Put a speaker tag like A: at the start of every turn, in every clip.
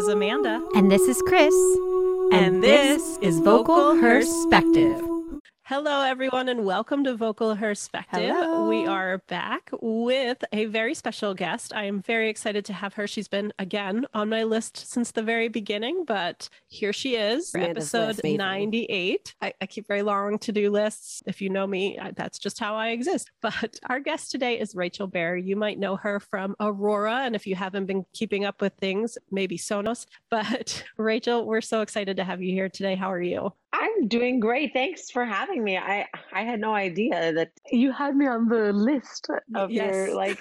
A: is Amanda.
B: And this is Chris.
A: And, this is Vocal Perspective. Hello, everyone, and welcome to Vocal Perspective.
B: Hello.
A: We are back with a very special guest. I am very excited to have her. She's been, again, on my list since the very beginning, but here she is,
B: Amanda's
A: episode 98. I, I keep very long to do lists. If you know me, I, that's just how I exist. But our guest today is Rachel Bear. You might know her from Aurora, and if you haven't been keeping up with things, maybe Sonos. But Rachel, we're so excited to have you here today. How are you?
C: I'm doing great. Thanks for having me. I I had no idea that you had me on the list of
A: Yes.
C: your like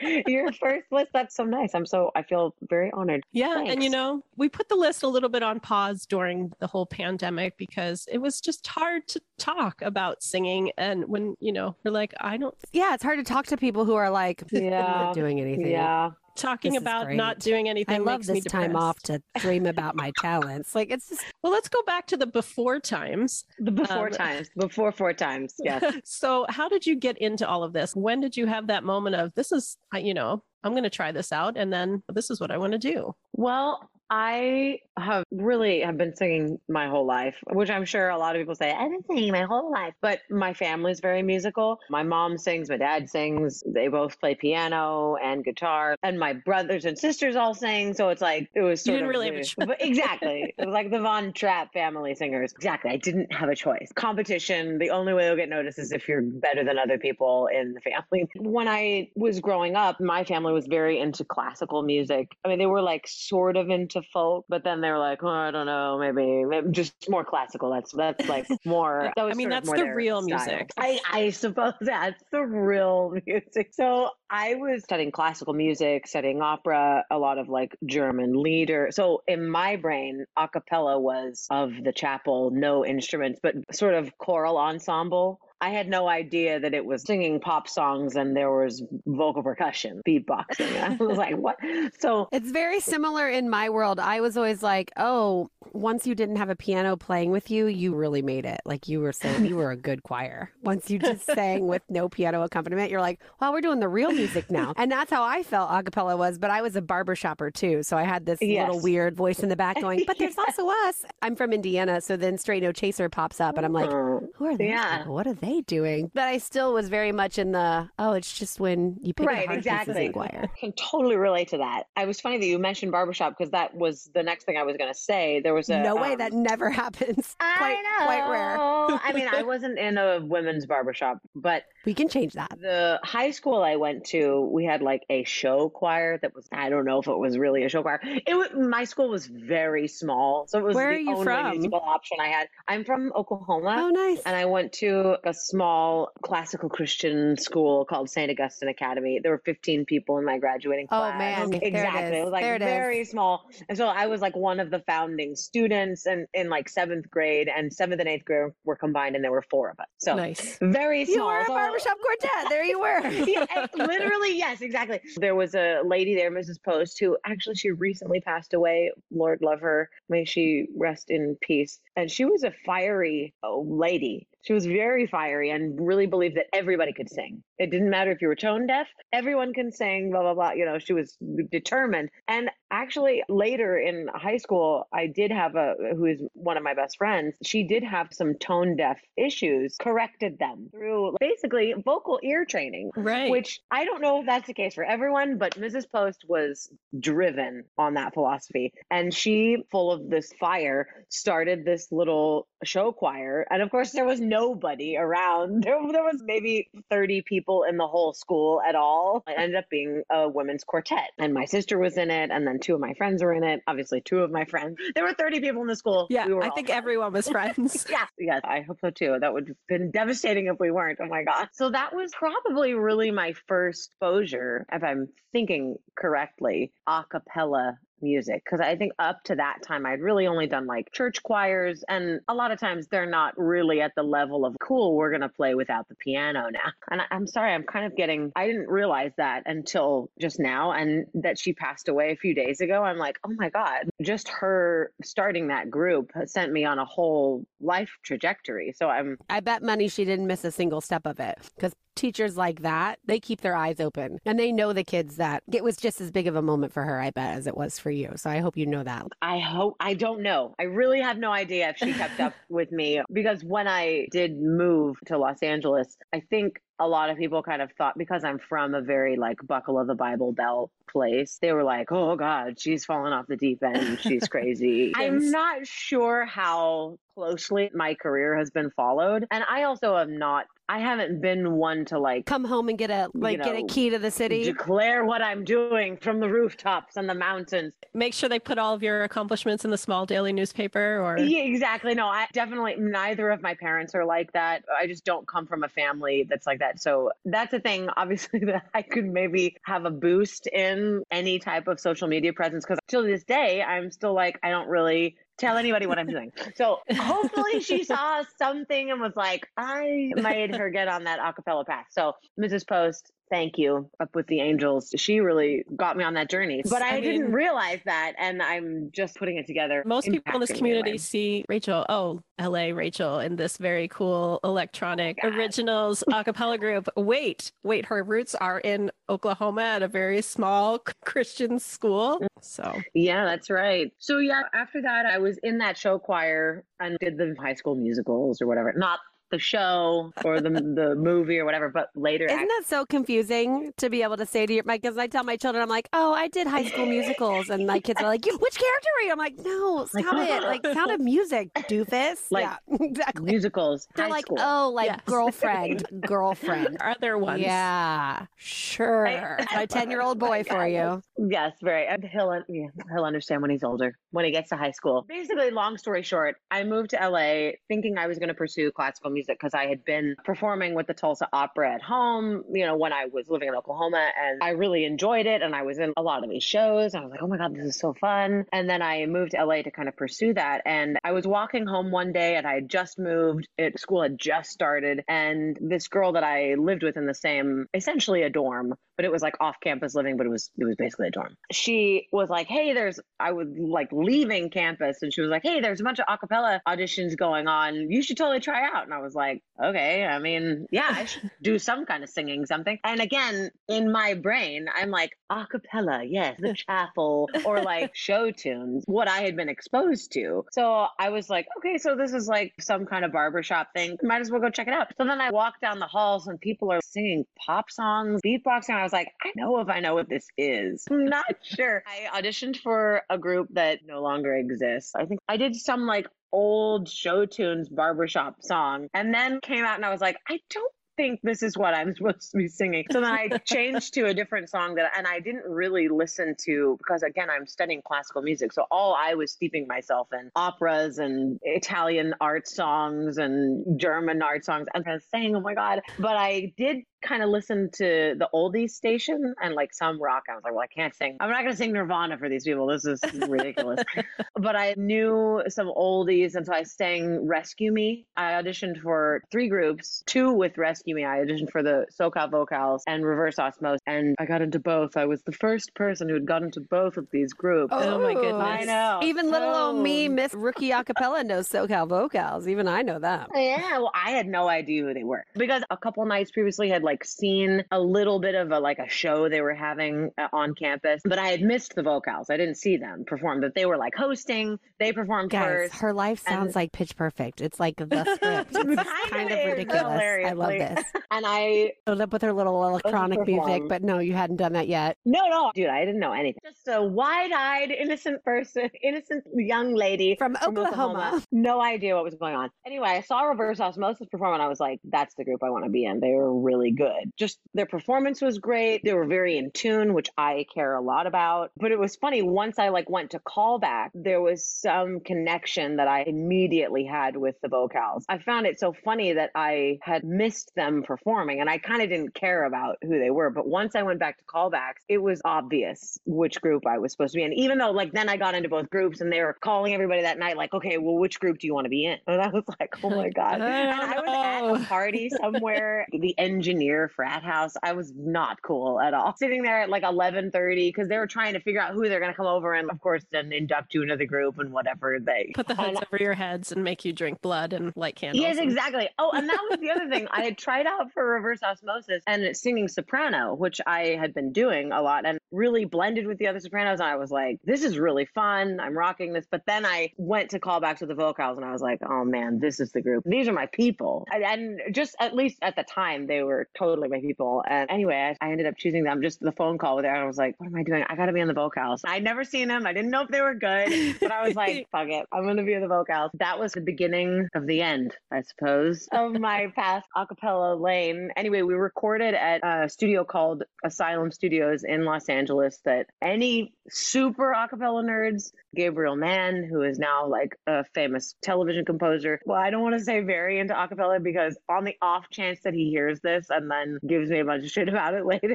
C: your first list. That's so nice. I'm so I feel very honored.
A: Yeah. And you know, we put the list a little bit on pause during the whole pandemic because it was just hard to talk about singing. And when, you know, we're like, I don't,
B: Yeah, it's hard to talk to people who are like
C: Yeah.
B: not doing anything.
C: Yeah.
A: Talking
B: This is
A: about not doing anything.
B: I love
A: me
B: this time off to dream about my talents. Like it's just
A: Well, let's go back to the before times.
C: The before
A: Um,
C: times. Before four times. Yeah.
A: so, how did you get into all of this? When did you have that moment of this is, I- you know, I'm going to try this out and then this is what I want to do?
C: Well, I have really have been singing my whole life, which I'm sure a lot of people say, I've been singing my whole life. But my family's very musical. My mom sings, my dad sings. They both play piano and guitar. And my brothers and sisters all sing. So it's like it was
A: You
C: sort
A: didn't
C: of
A: really have a choice.
C: but exactly. It was like the Von Trapp family singers. Exactly. I didn't have a choice. Competition, the only way you'll get noticed is if you're better than other people in the family. When I was growing up, my family was very into classical music. I mean, they were like sort of into folk, but then they were like, oh, I don't know, maybe, maybe just more classical. That's that's like more. That was
A: I mean, that's
C: more
A: the real
C: style.
A: music.
C: I I suppose that's the real music. So I was studying classical music, studying opera, a lot of like German lieder. So in my brain, a cappella was of the chapel, no instruments, but sort of choral ensemble. I had no idea that it was singing pop songs and there was vocal percussion, beatboxing. I was like, what? So
B: it's very similar in my world. I was always like, oh, once you didn't have a piano playing with you, you really made it. Like you were saying, you were a good choir. Once you just sang with no piano accompaniment, you're like, well, we're doing the real music now. And that's how I felt a cappella was. But I was a barber shopper too. So I had this little weird voice in the back going, but there's also us. I'm from Indiana. So then Straight No Chaser pops up and I'm like,
C: uh,
B: who are these
C: Yeah.
B: people? What are they doing? But I still was very much in the, oh, it's just when you pick
C: Right,
B: a hard
C: exactly.
B: pieces in choir.
C: I can totally relate to that. I was funny that you mentioned barbershop because that was the next thing I was going to say. There was a
B: no way
C: um,
B: that never happens.
C: I
B: quite,
C: know.
B: quite rare.
C: I mean, I wasn't in a women's barbershop, but
B: We can change that.
C: the high school I went to, we had like a show choir that was, I don't know if it was really a show choir. It was, my school was very small. So it was
B: Where
C: the
B: are you
C: only
B: from?
C: musical option I had. I'm from Oklahoma.
B: Oh, nice.
C: And I went to a small classical Christian school called St. Augustine Academy. There were 15 people in my graduating class.
B: Oh,
C: class.
B: man. There it
C: Exactly.
B: is.
C: was like
B: There it is.
C: very small. And so I was like one of the founding students and in like seventh grade and seventh and eighth grade were combined and there were four of us. So
A: Nice.
C: very
B: you
C: small.
B: were a
C: So-
B: barbershop quartet. There you were.
C: yeah, literally, yes, exactly. There was a lady there, Mrs. Post, who actually she recently passed away. Lord love her. May she rest in peace. And she was a fiery uh, lady. She was very fiery and really believed that everybody could sing. It didn't matter if you were tone deaf, everyone can sing, blah, blah, blah. You know, she was determined. And actually, later in high school, I did have a, who is one of my best friends, she did have some tone deaf issues, corrected them through basically vocal ear training.
A: Right.
C: Which I don't know if that's the case for everyone, but Mrs. Post was driven on that philosophy. And she, full of this fire, started this little show choir. And of course, there was nobody around. There, there was maybe 30 people in the whole school at all. It ended up being a women's quartet. And my sister was in it. And then two of my friends were in it. Obviously, two of my friends. There were 30 people in the school.
A: yeah,
C: We were
A: I think
C: friends.
A: everyone was friends.
C: Yeah, yes, I hope so too. That would have been devastating if we weren't. Oh my God. So that was probably really my first exposure, if I'm thinking correctly, a cappella music. Because I think up to that time, I'd really only done like church choirs. And a lot of times they're not really at the level of, cool, we're going to play without the piano now. And I, I'm sorry, I'm kind of getting, I didn't realize that until just now. And that she passed away a few days ago. I'm like, oh my God, just her starting that group sent me on a whole life trajectory. So I'm
B: I bet money she didn't miss a single step of it because teachers like that, they keep their eyes open and they know the kids that it was just as big of a moment for her, I bet, as it was for you. So I hope you know that.
C: I hope I don't know. I really have no idea if she kept up with me because when I did move to Los Angeles, I think a lot of people kind of thought because I'm from a very like buckle of the Bible belt place, they were like, oh God, she's fallen off the deep end. She's crazy. I'm not sure how closely my career has been followed. And I also am not I haven't been one to like
B: come home and get a like
C: you
B: get a key to the city.
C: declare what I'm doing from the rooftops and the mountains.
A: Make sure they put all of your accomplishments in the small daily newspaper or
C: Yeah, exactly. No, I definitely neither of my parents are like that. I just don't come from a family that's like that. So that's a thing, obviously, that I could maybe have a boost in any type of social media presence. Because till this day, I'm still like, I don't really tell anybody what I'm doing. So hopefully she saw something and was like, I made her get on that acapella path. So Mrs. Post, thank you. Up with the angels. She really got me on that journey. But I,
A: I
C: didn't realize that. And I'm just putting it together.
A: most people in this community see Rachel, oh, LA Rachel in this very cool electronic
C: God.
A: originals a cappella group. Wait, wait, her roots are in Oklahoma at a very small Christian school. So
C: Yeah, that's right. So yeah, after that, I was in that show choir and did the high school musicals or whatever. Not the show or the the movie or whatever, but later.
B: Isn't that so confusing to be able to say to your because I tell my children I'm like, oh, I did high school musicals, and my kids are like, "You- which character are you? I'm like, no,
C: Like-
B: stop it, like Sound of Music, doofus.
C: Like,
B: yeah, exactly.
C: musicals.
B: They're
C: high
B: like,
C: school.
B: oh, like
A: Yes.
B: girlfriend, girlfriend.
A: are other ones.
B: Yeah, sure.
C: I-
B: my ten year old boy for you.
C: Yes, very. and He'll yeah, he'll understand when he's older, when it gets to high school. Basically, long story short, I moved to LA thinking I was going to pursue classical music because I had been performing with the Tulsa Opera at home, you know, when I was living in Oklahoma, and I really enjoyed it. And I was in a lot of these shows. And I was like, oh my god, this is so fun. And then I moved to LA to kind of pursue that. And I was walking home one day, and I had just moved. It school had just started, and this girl that I lived with in the same, essentially a dorm, but it was like off campus living, but it was it was basically a dorm. She was like, "Hey, there's," I was like leaving campus, and she was like, "Hey, there's a bunch of acapella auditions going on. You should totally try out." And I was like, "Okay, I mean, yeah, I should do some kind of singing something." And again, in my brain, I'm like, acapella, yes, the chapel, or like show tunes, what I had been exposed to. So I was like, okay, so this is like some kind of barbershop thing. Might as well go check it out. So then I walked down the halls and people are singing pop songs, beatboxing. I was like, I know if I know what this is. I'm not sure. I auditioned for a group that no longer exists. I think I did some like old show tunes barbershop song and then came out and I was like, I don't think this is what I'm supposed to be singing. So then I changed to a different song that, and I didn't really listen to because again, I'm studying classical music. So all I was steeping myself in operas and Italian art songs and German art songs. And I was saying, oh my God. But I did kind of listen to the oldies station and like some rock. I was like, well, I can't sing. I'm not going to sing Nirvana for these people. This is ridiculous. but I knew some oldies. And so I sang Rescue Me. I auditioned for three groups, two with Rescue Me. I auditioned for the SoCal Vocals and Reverse Osmosis. And I got into both. I was the first person who had gotten into both of these groups.
A: Oh my oh. goodness.
C: I know.
B: Even little old me, Miss Rookie Acapella knows SoCal vocals. Even I know that.
C: Yeah, well, I had no idea who they were because a couple nights previously had like seen a little bit of a like a show they were having uh, on campus, but I had missed the vocals. I didn't see them perform, but they were like hosting. They performed
B: Guys,
C: first.
B: her life sounds
C: and-
B: like pitch perfect. It's like the script. It's
C: Kind of
B: of ridiculous. I love this.
C: and I
B: Showed up with her little electronic music, but no, you hadn't done that yet.
C: no, no, dude, I didn't know anything. Just a wide-eyed, innocent person, innocent young lady
B: From Oklahoma.
C: No idea what was going on. Anyway, I saw Reverse Osmosis perform and I was like, that's the group I want to be in. They were really good. Just their performance was great. They were very in tune, which I care a lot about. But it was funny once I like went to callback, there was some connection that I immediately had with the vocals. I found it so funny that I had missed them performing and I kind of didn't care about who they were. But once I went back to callbacks, it was obvious which group I was supposed to be in. Even though like then I got into both groups and they were calling everybody that night, like, okay, well, which group do you want to be in? And I was like, oh my God.
A: I
C: And I was at a party somewhere. The engineer frat house. I was not cool at all. Sitting there at like 11:30 because they were trying to figure out who they're going to come over and, of course, then induct you into the group and whatever they
A: put the hoods over your heads and make you drink blood and light candles.
C: Yes,
A: and...
C: exactly. Oh, and that was the other thing. I had tried out for reverse osmosis and singing soprano, which I had been doing a lot and really blended with the other sopranos. And I was like, this is really fun. I'm rocking this. But then I went to call back to the vocals and I was like, oh man, this is the group. These are my people. And just at least at the time, they were totally my people. And anyway, I, I ended up choosing them. Just the phone call with her. I was like, what am I doing? I got to be on the vocals. I'd never seen them. I didn't know if they were good, but I was like, fuck it. I'm going to be in the vocals. That was the beginning of the end, I suppose, of my past acapella lane. Anyway, we recorded at a studio called Asylum Studios in Los Angeles that any super acapella nerds, Gabriel Mann, who is now like a famous television composer. Well, I don't want to say very into acapella because on the off chance that he hears this and then gives me a bunch of shit about it later.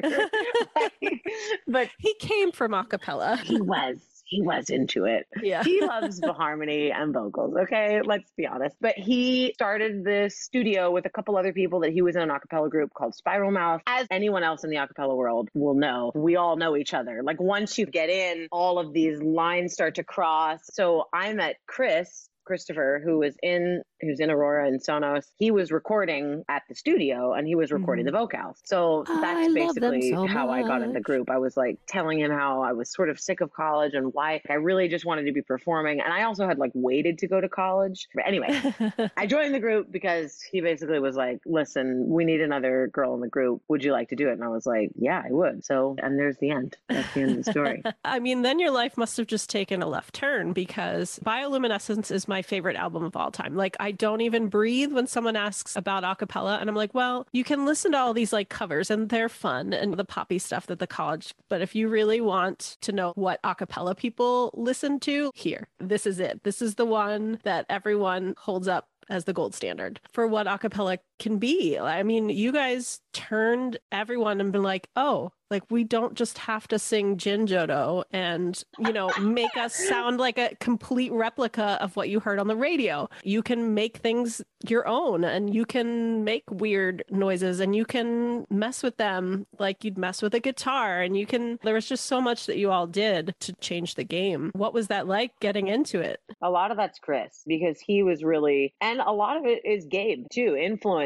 C: but
A: he came from acapella.
C: He was he was into it.
A: Yeah.
C: he loves the harmony and vocals. Okay. Let's be honest. But he started this studio with a couple other people that he was in an acapella group called Spiral Mouth. As anyone else in the acapella world will know, we all know each other. Like once you get in, all of these lines start to cross. So I met Chris Christopher, who was in who's in Aurora and Sonos, he was recording at the studio and he was recording mm-hmm. the vocals. So that's basically so how much. I got in the group. I was like telling him how I was sort of sick of college and why I really just wanted to be performing. And I also had like waited to go to college. But anyway, I joined the group because he basically was like, listen, we need another girl in the group. Would you like to do it? And I was like, yeah, I would. So, and there's the end. That's the end of the story.
A: I mean, then your life must have just taken a left turn because Bioluminescence is my favorite album of all time. Like, I I don't even breathe when someone asks about acapella. And I'm like, well, you can listen to all these like covers and they're fun and the poppy stuff that the college. But if you really want to know what acapella people listen to, here, this is it. This is the one that everyone holds up as the gold standard for what acapella can be. I mean, you guys turned everyone and been like, oh, like we don't just have to sing Jinjodo and, you know, make us sound like a complete replica of what you heard on the radio. You can make things your own and you can make weird noises and you can mess with them like you'd mess with a guitar and you can there was just so much that you all did to change the game. What was that like getting into it?
C: A lot of that's Chris because he was really and a lot of it is Gabe too,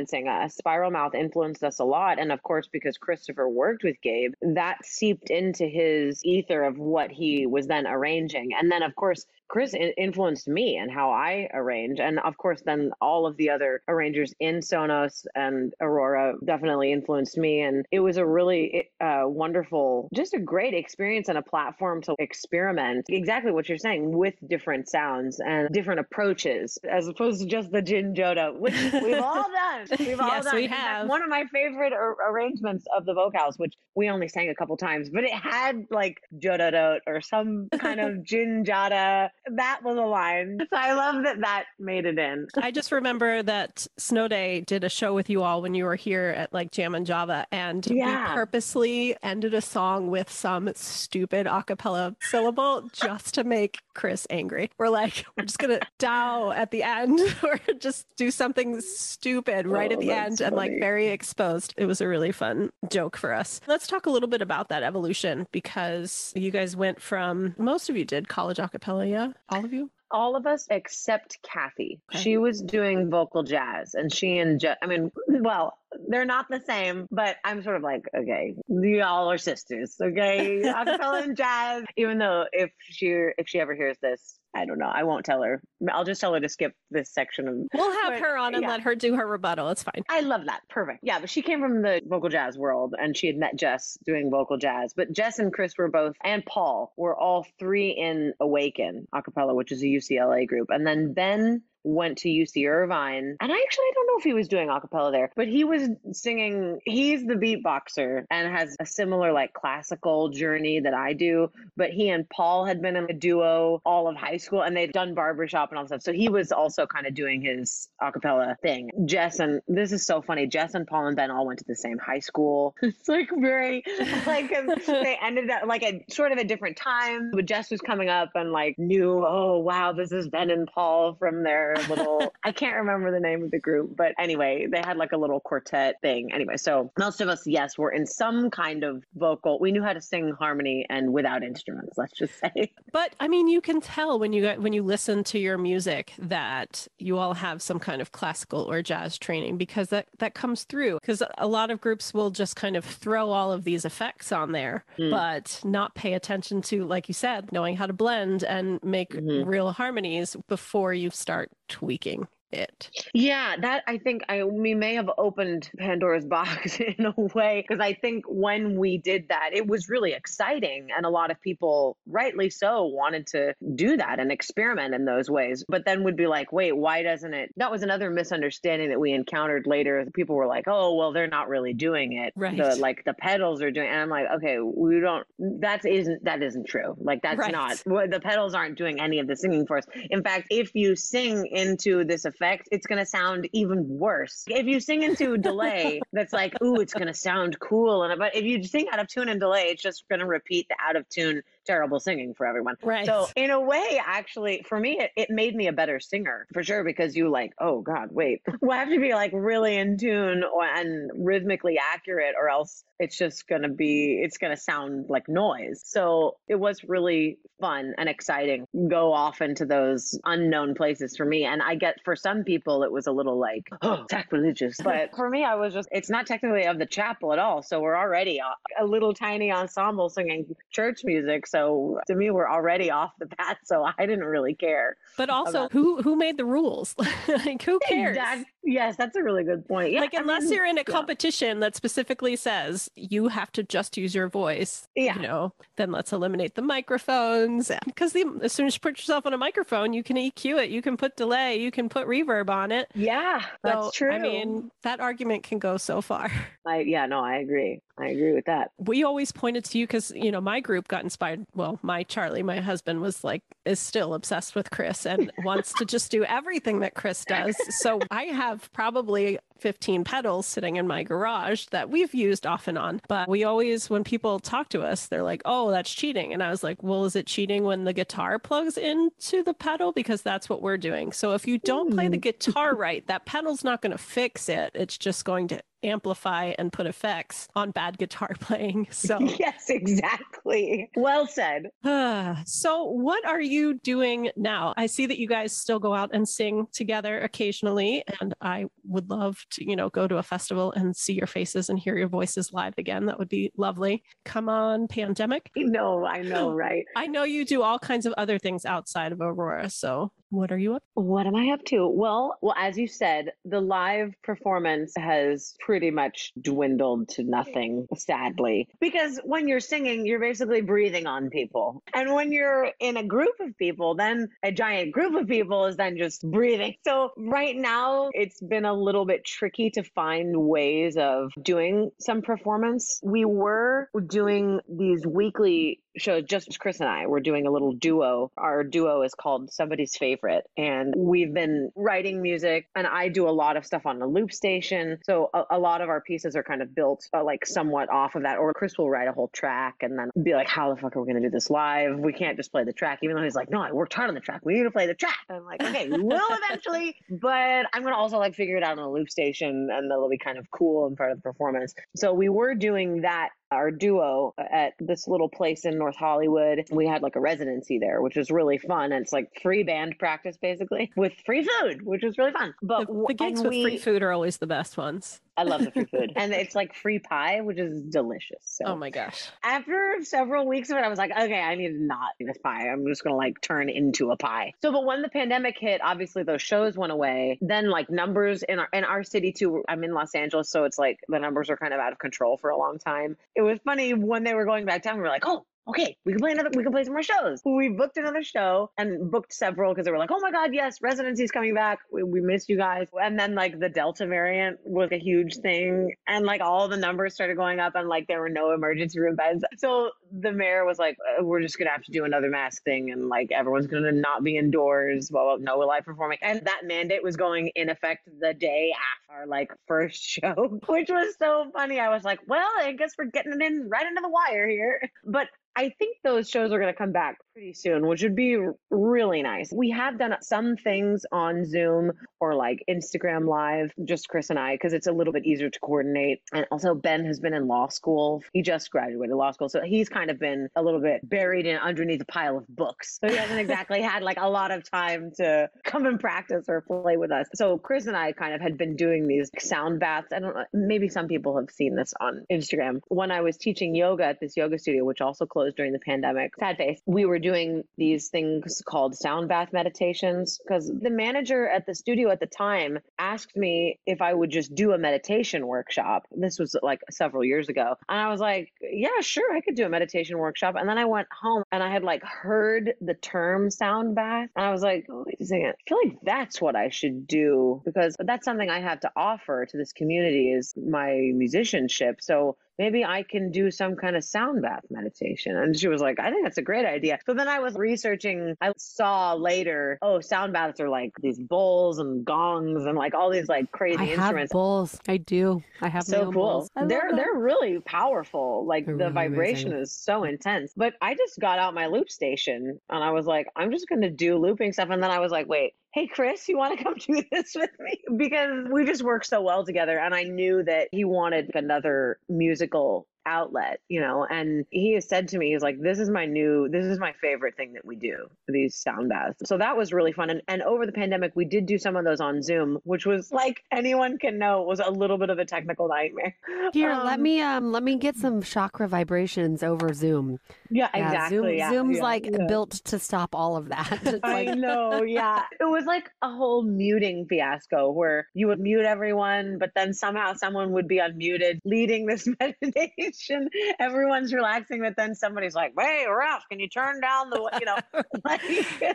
C: influencing us. Spiral Mouth influenced us a lot and of course because Christopher worked with Gabe that seeped into his ether of what he was then arranging. And then, of course, Chris influenced me and how I arrange. And of course, then all of the other arrangers in Sonos and Aurora definitely influenced me. And it was a really uh, wonderful, just a great experience and a platform to experiment exactly what you're saying with different sounds and different approaches as opposed to just the Jin Jodo, which we've all done. We've all
A: yes,
C: done.
A: We have.
C: One of my favorite ar- arrangements of the vocals, which we only sang a couple times, but it had like Jodo or some kind of Jin Jada that was a line. So I love that that made it in.
A: I just remember that Snow Day did a show with you all when you were here at like Jam and Java, and yeah. we purposely ended a song with some stupid acapella syllable just to make Chris angry. We're like, we're just gonna dow at the end, or just do something stupid right oh, at the end funny. and like very exposed. It was a really fun joke for us. Let's talk a little bit about that evolution because you guys went from most of you did college acapella, yeah? All of you?
C: all of us except Kathy. Okay. She was doing vocal jazz and she and Je- I mean, well, they're not the same, but I'm sort of like, okay, y'all are sisters, okay? Acapella and jazz. Even though if she if she ever hears this, I don't know. I won't tell her. I'll just tell her to skip this section of.
A: We'll have but, her on and yeah. let her do her rebuttal. It's fine.
C: I love that. Perfect. Yeah, but she came from the vocal jazz world, and she had met Jess doing vocal jazz. But Jess and Chris were both, and Paul were all three in Awaken acapella, which is a UCLA group, and then Ben went to UC Irvine. And I actually I don't know if he was doing acapella there, but he was singing. He's the beatboxer and has a similar like classical journey that I do. But he and Paul had been in a duo all of high school and they'd done barbershop and all stuff. So he was also kind of doing his acapella thing. Jess and this is so funny. Jess and Paul and Ben all went to the same high school. it's like very like um, they ended up like a sort of a different time. But Jess was coming up and like knew, oh wow, this is Ben and Paul from their their little, I can't remember the name of the group, but anyway, they had like a little quartet thing. Anyway, so most of us, yes, were in some kind of vocal. We knew how to sing harmony and without instruments, let's just say.
A: But I mean, you can tell when you when you listen to your music that you all have some kind of classical or jazz training because that that comes through. Because a lot of groups will just kind of throw all of these effects on there, mm. but not pay attention to, like you said, knowing how to blend and make mm-hmm. real harmonies before you start tweaking it.
C: Yeah, that I think I we may have opened Pandora's box in a way because I think when we did that, it was really exciting, and a lot of people, rightly so, wanted to do that and experiment in those ways. But then would be like, wait, why doesn't it? That was another misunderstanding that we encountered later. People were like, oh, well, they're not really doing it.
A: Right.
C: The, like the pedals are doing, and I'm like, okay, we don't. That isn't that isn't true. Like that's right. not. The pedals aren't doing any of the singing for us. In fact, if you sing into this effect it's going to sound even worse. If you sing into delay, that's like, ooh, it's going to sound cool. And but if you sing out of tune and delay, it's just going to repeat the out of tune terrible singing for everyone.
A: Right.
C: So in a way, actually, for me, it, it made me a better singer for sure because you like, oh God, wait, we have to be like really in tune or, and rhythmically accurate, or else it's just gonna be, it's gonna sound like noise. So it was really fun and exciting. Go off into those unknown places for me, and I get for some people it was a little like, oh, sacrilegious, but for me, I was just, it's not technically of the chapel at all. So we're already a, a little tiny ensemble singing church music. So to me, we're already off the path. So I didn't really care.
A: But also, who who made the rules? like, who cares?
C: Yes, that's a really good point. Yeah,
A: like unless I mean, you're in a competition yeah. that specifically says you have to just use your voice, yeah. you know, then let's eliminate the microphones because as soon as you put yourself on a microphone, you can EQ it, you can put delay, you can put reverb on it.
C: Yeah, that's so, true.
A: I mean, that argument can go so far.
C: I yeah, no, I agree. I agree with that.
A: We always pointed to you because, you know, my group got inspired. Well, my Charlie, my husband, was like, is still obsessed with Chris and wants to just do everything that Chris does. So I have probably 15 pedals sitting in my garage that we've used off and on. But we always, when people talk to us, they're like, oh, that's cheating. And I was like, well, is it cheating when the guitar plugs into the pedal? Because that's what we're doing. So if you don't play the hmm. guitar right, that pedal's not going to fix it. It's just going to amplify and put effects on bad guitar playing. So,
C: yes, exactly. Well said.
A: so, what are you doing now? I see that you guys still go out and sing together occasionally, and I would love to, you know, go to a festival and see your faces and hear your voices live again. That would be lovely. Come on, pandemic.
C: No, I know, right?
A: I know you do all kinds of other things outside of Aurora. So, what are you up?
C: What am I up to? Well, well, as you said, the live performance has pretty much dwindled to nothing, sadly. Because when you're singing, you're basically breathing on people. And when you're in a group of people, then a giant group of people is then just breathing. So right now, it's been a little bit tricky to find ways of doing some performance. We were doing these weekly shows, just as Chris and I. We're doing a little duo. Our duo is called Somebody's Favorite favorite. And we've been writing music, and I do a lot of stuff on the loop station. So a, a lot of our pieces are kind of built uh, like somewhat off of that. Or Chris will write a whole track and then be like, how the fuck are we going to do this live? We can't just play the track, even though he's like, no, I worked hard on the track. We need to play the track. And I'm like, okay, we will eventually, but I'm going to also like figure it out on a loop station and that'll be kind of cool and part of the performance. So we were doing that our duo at this little place in North Hollywood. We had like a residency there, which was really fun. And it's like free band practice basically with free food, which was really fun.
A: But the, the gigs with we, free food are always the best ones.
C: I love the free food. and it's like free pie, which is delicious. So
A: oh my gosh.
C: After several weeks of it, I was like, okay, I need to not eat this pie. I'm just gonna like turn into a pie. So but when the pandemic hit, obviously those shows went away. Then like numbers in our in our city too. I'm in Los Angeles, so it's like the numbers are kind of out of control for a long time. It was funny when they were going back down, we were like, oh, okay, we can play another, we can play some more shows. We booked another show and booked several because they were like, oh my God, yes, residency's coming back. We, we missed you guys. And then like the Delta variant was a huge thing. And like all the numbers started going up and like there were no emergency room beds. So the mayor was like, uh, we're just going to have to do another mask thing and like everyone's going to not be indoors, well, no live performing. And that mandate was going in effect the day after our like first show, which was so funny. I was like, well, I guess we're getting it in right into the wire here. But I think those shows are going to come back pretty soon, which would be really nice. We have done some things on Zoom or like Instagram Live, just Chris and I, because it's a little bit easier to coordinate. And also, Ben has been in law school. He just graduated law school. So he's kind of been a little bit buried in underneath a pile of books. So he hasn't exactly had like a lot of time to come and practice or play with us. So Chris and I kind of had been doing these sound baths. I don't know, maybe some people have seen this on Instagram. When I was teaching yoga at this yoga studio, which also closed during the pandemic, sad face, we were doing these things called sound bath meditations because the manager at the studio at the time asked me if I would just do a meditation workshop. This was like several years ago. And I was like, yeah, sure, I could do a meditation workshop. And then I went home and I had like heard the term sound bath. And I was like, oh, wait a second. I feel like that's what I should do because that's something I have to offer to this community is my musicianship. So maybe I can do some kind of sound bath meditation. And she was like, I think that's a great idea. So then I was researching, I saw later, oh, sound baths are like these bowls and gongs and like all these like crazy
B: I
C: instruments.
B: have bowls. I do. I have
C: so cool.
B: bowls.
C: They're they're really powerful. Like
B: They're
C: the
B: really
C: vibration
B: amazing.
C: is so intense. But I just got out my loop station and I was like, I'm just gonna do looping stuff. And then I was like, wait, hey Chris, you want to come do this with me? Because we just work so well together. And I knew that he wanted another musical outlet, you know, and he has said to me, he's like, this is my new, this is my favorite thing that we do, these sound baths. So that was really fun. And, and over the pandemic, we did do some of those on Zoom, which was like anyone can know was a little bit of a technical nightmare.
B: Here, let
C: Um,
B: me um let me get some chakra vibrations over Zoom.
C: Yeah,
B: Yeah,
C: exactly.
B: Zoom,
C: yeah,
B: Zoom's
C: yeah,
B: like built to stop all of that. It's
C: I
B: like
C: know, yeah. It was like a whole muting fiasco where you would mute everyone, but then somehow someone would be unmuted leading this meditation. Everyone's relaxing, but then somebody's like, "Hey, Ralph, can you turn down the, you know, like,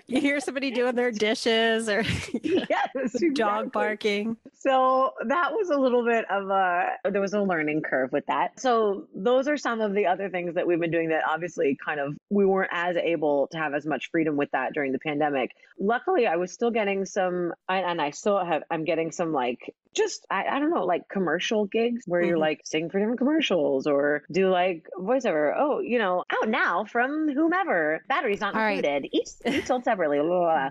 A: You hear somebody doing their dishes or
C: yes,
A: dog barking.
C: So that was a little bit of a there was a learning curve with that. So those are some of the other things that we've been doing that obviously kind of we weren't as able to have as much freedom with that during the pandemic. Luckily, I was still getting some and I still have I'm getting some like just I, I don't know like commercial gigs where you're
B: Mhm.
C: like sing for different commercials or do like voiceover oh you know out now from whomever batteries not
B: All right.
C: included each each sold separately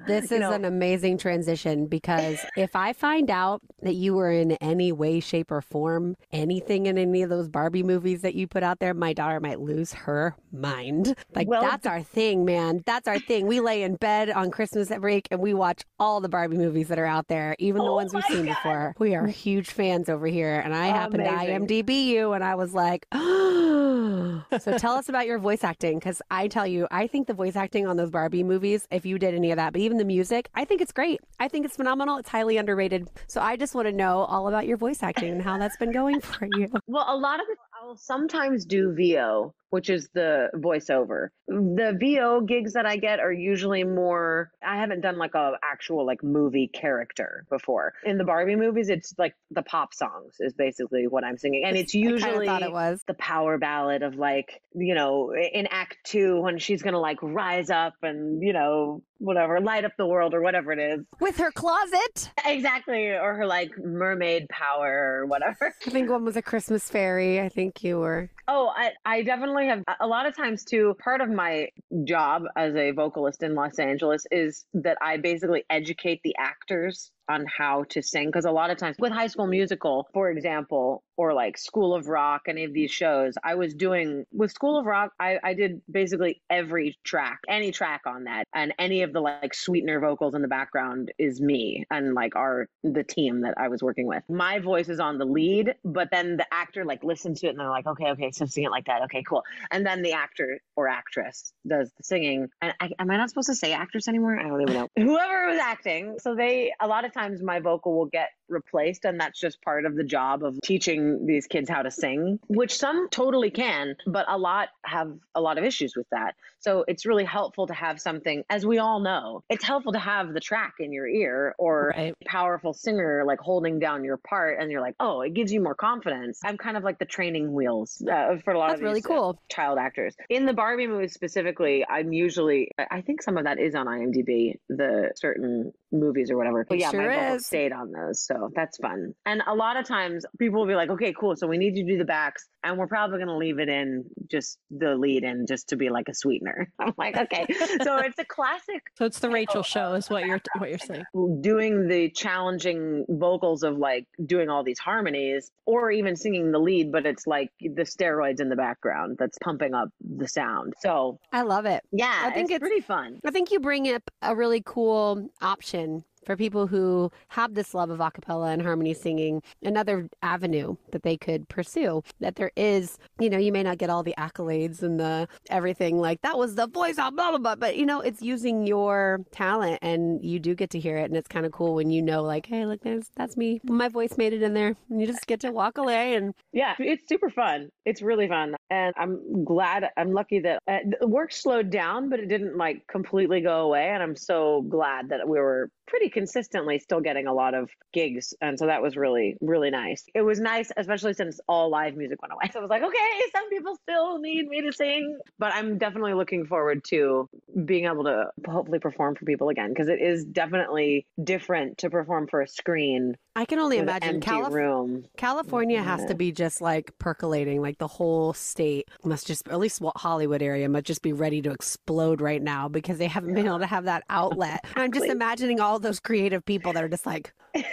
B: this
C: You
B: is
C: know,
B: an amazing transition because if I find out that you were in any way, shape, or form anything in any of those Barbie movies that you put out there, my daughter might lose her mind. Like
C: Well,
B: that's our thing, man. That's our thing. We lay in bed on Christmas break and we watch all the Barbie movies that are out there, even the
C: Oh
B: ones we've seen
C: God.
B: before. We are huge fans over here, and I happened
C: Amazing.
B: to IMDb you, and I was like, oh. so tell us about your voice acting, because I tell you, I think the voice acting on those Barbie movies, if you did any of that, but even the music, I think it's great. I think it's phenomenal. It's highly underrated. So I just want to know all about your voice acting and how that's been going for you.
C: Well, a lot of it, I'll sometimes do VO, which is the voiceover. The VO gigs that I get are usually more. I haven't done like a actual like movie character before. In the Barbie movies, it's like the pop songs is basically what I'm singing, and it's usually
B: thought it was.
C: the power ballad of like you know in act two when she's gonna like rise up and you know whatever light up the world or whatever it is
B: With her closet.
C: exactly or her like mermaid power or whatever
B: I think one was a Christmas fairy. I think you were.
C: Oh, I, I definitely have. A lot of times, too, part of my job as a vocalist in Los Angeles is that I basically educate the actors on how to sing. Because a lot of times with High School Musical, for example, or like School of Rock, any of these shows, I was doing with School of Rock, I, I did basically every track, any track on that. And any of the like sweetener vocals in the background is me and like our, the team that I was working with. My voice is on the lead, but then the actor like listens to it and they're like, okay, okay, so sing it like that. Okay, cool. And then the actor or actress does the singing. And I, am I not supposed to say actress anymore? I don't even know. Whoever was acting. So they, a lot of times my vocal will get replaced. And that's just part of the job of teaching these kids how to sing, which some totally can, but a lot have a lot of issues with that. So it's really helpful to have something, as we all know, it's helpful to have the track in your ear or
A: Right.
C: a powerful singer like holding down your part. And you're like, oh, it gives you more confidence. I'm kind of like the training wheels uh, for a lot
B: That's
C: of
B: really
C: these, uh,
B: cool.
C: child actors. In the Barbie movie specifically, I'm usually, I think some of that is on IMDb, the certain movies or whatever. But
B: It
C: yeah,
B: sure
C: my
B: is.
C: stayed on those. So that's fun. And a lot of times people will be like, okay, cool. So we need you to do the backs. And we're probably going to leave it in just the lead in just to be like a sweetener. I'm like, okay. so it's a classic
A: So it's the Rachel show, is what you're what you're saying.
C: doing the challenging vocals of like doing all these harmonies or even singing the lead, but it's like the steroids in the background that's pumping up the sound. So
B: I love it.
C: yeah,
B: I think
C: it's,
B: it's-
C: pretty fun.
B: I think you bring up a really cool option for people who have this love of a cappella and harmony singing, another avenue that they could pursue. That there is, you know, you may not get all the accolades and the everything like that was the voice of blah blah blah, but you know, it's using your talent and you do get to hear it, and it's kind of cool when you know, like, hey, look, there's that's me, my voice made it in there, and you just get to walk away and
C: Yeah, it's super fun. It's really fun. And I'm glad, I'm lucky that uh, the work slowed down, but it didn't like completely go away. And I'm so glad that we were pretty consistently still getting a lot of gigs. And so that was really, really nice. It was nice, especially since all live music went away. So I was like, okay, some people still need me to sing. But I'm definitely looking forward to being able to hopefully perform for people again because it is definitely different to perform for a screen
B: I can only imagine Calif-
C: room.
B: California has to be just like percolating, like the whole state must just, at least what Hollywood area must just be ready to explode right now because they haven't been able to have that outlet. And I'm just imagining all those creative people that are just like,
C: yes,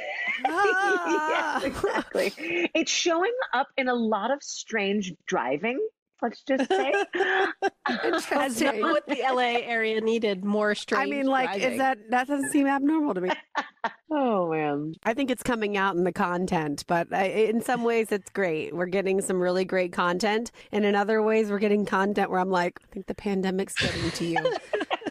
B: "Ah."
C: exactly. It's showing up in a lot of strange driving. Let's just say.
A: That's
B: Interesting.
A: not what the LA area needed. More strange.
B: I mean, like,
A: driving.
B: is that that doesn't seem abnormal to me?
C: oh man.
B: I think it's coming out in the content, but I, in some ways, it's great. We're getting some really great content, and in other ways, we're getting content where I'm like, I think the pandemic's getting to you.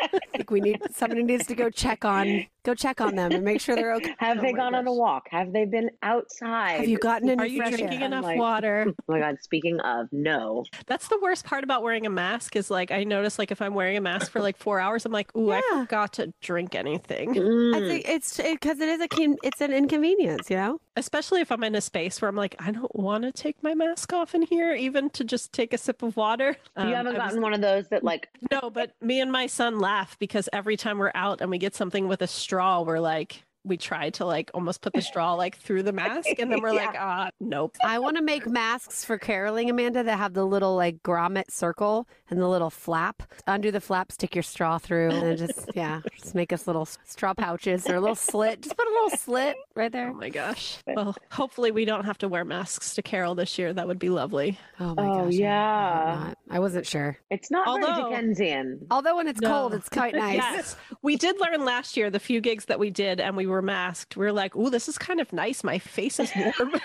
B: I think we need somebody needs to go check on go check on them and make sure they're okay.
C: Have
A: Oh
C: they
A: my
C: gone on a walk? Have they been outside?
B: Have you gotten any
A: Are you drinking
B: air?
A: enough
C: Like-
A: water?
C: Oh my god, speaking of, no.
A: That's the worst part about wearing a mask is like I notice like if I'm wearing a mask for like four hours, I'm like, ooh, I forgot to drink anything.
B: I
C: Mm.
B: think it's because it is a it's an inconvenience, you know.
A: Especially if I'm in a space where I'm like, I don't want to take my mask off in here, even to just take a sip of water.
C: you
A: Um,
C: haven't
A: I was-
C: gotten one of those that like
A: No, but me and my son laugh because every time we're out and we get something with a straw, we're like, we try to like almost put the straw like through the mask, and then we're like, ah, nope.
B: I want to make masks for caroling, Amanda, that have the little like grommet circle and the little flap. Undo the flap, stick your straw through, and just yeah, just make us little straw pouches or a little slit. Just put a little slit right there Oh
A: my gosh. Well, hopefully we don't have to wear masks to Carol this year. That would be lovely.
B: Oh my
C: Oh,
B: gosh! I- I,
C: yeah.
B: I wasn't sure.
C: it's not
A: Although-
C: very Dickensian.
B: Although when it's
A: No.
B: cold, it's quite nice.
A: Yes, we did learn last year the few gigs that we did and we were masked. We were like, "Ooh, this is kind of nice. My face is warm.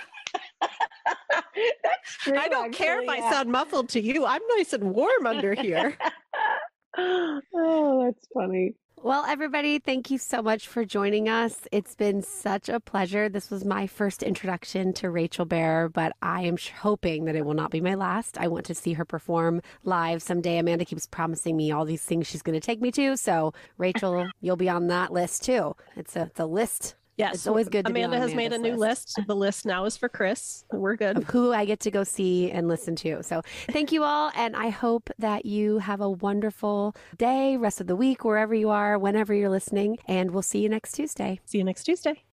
C: That's true.
A: I don't care if
C: actually,
A: I sound muffled to you. I'm nice and warm under here."
C: oh, that's funny.
B: Well, everybody, thank you so much for joining us. It's been such a pleasure. This was my first introduction to Rachel Bear, but I am hoping that it will not be my last. I want to see her perform live someday. Amanda keeps promising me all these things she's going to take me to. So, Rachel, you'll be on that list too. It's a, it's a list
A: Yes,
B: It's always good to be
A: Amanda has made a new list. The list now is for Chris. We're good.
B: of
A: good.
B: who I get to go see and listen to. So, thank you all. And I hope that you have a wonderful day, rest of the week, wherever you are, whenever you're listening. And we'll see you next Tuesday.
A: See you next Tuesday.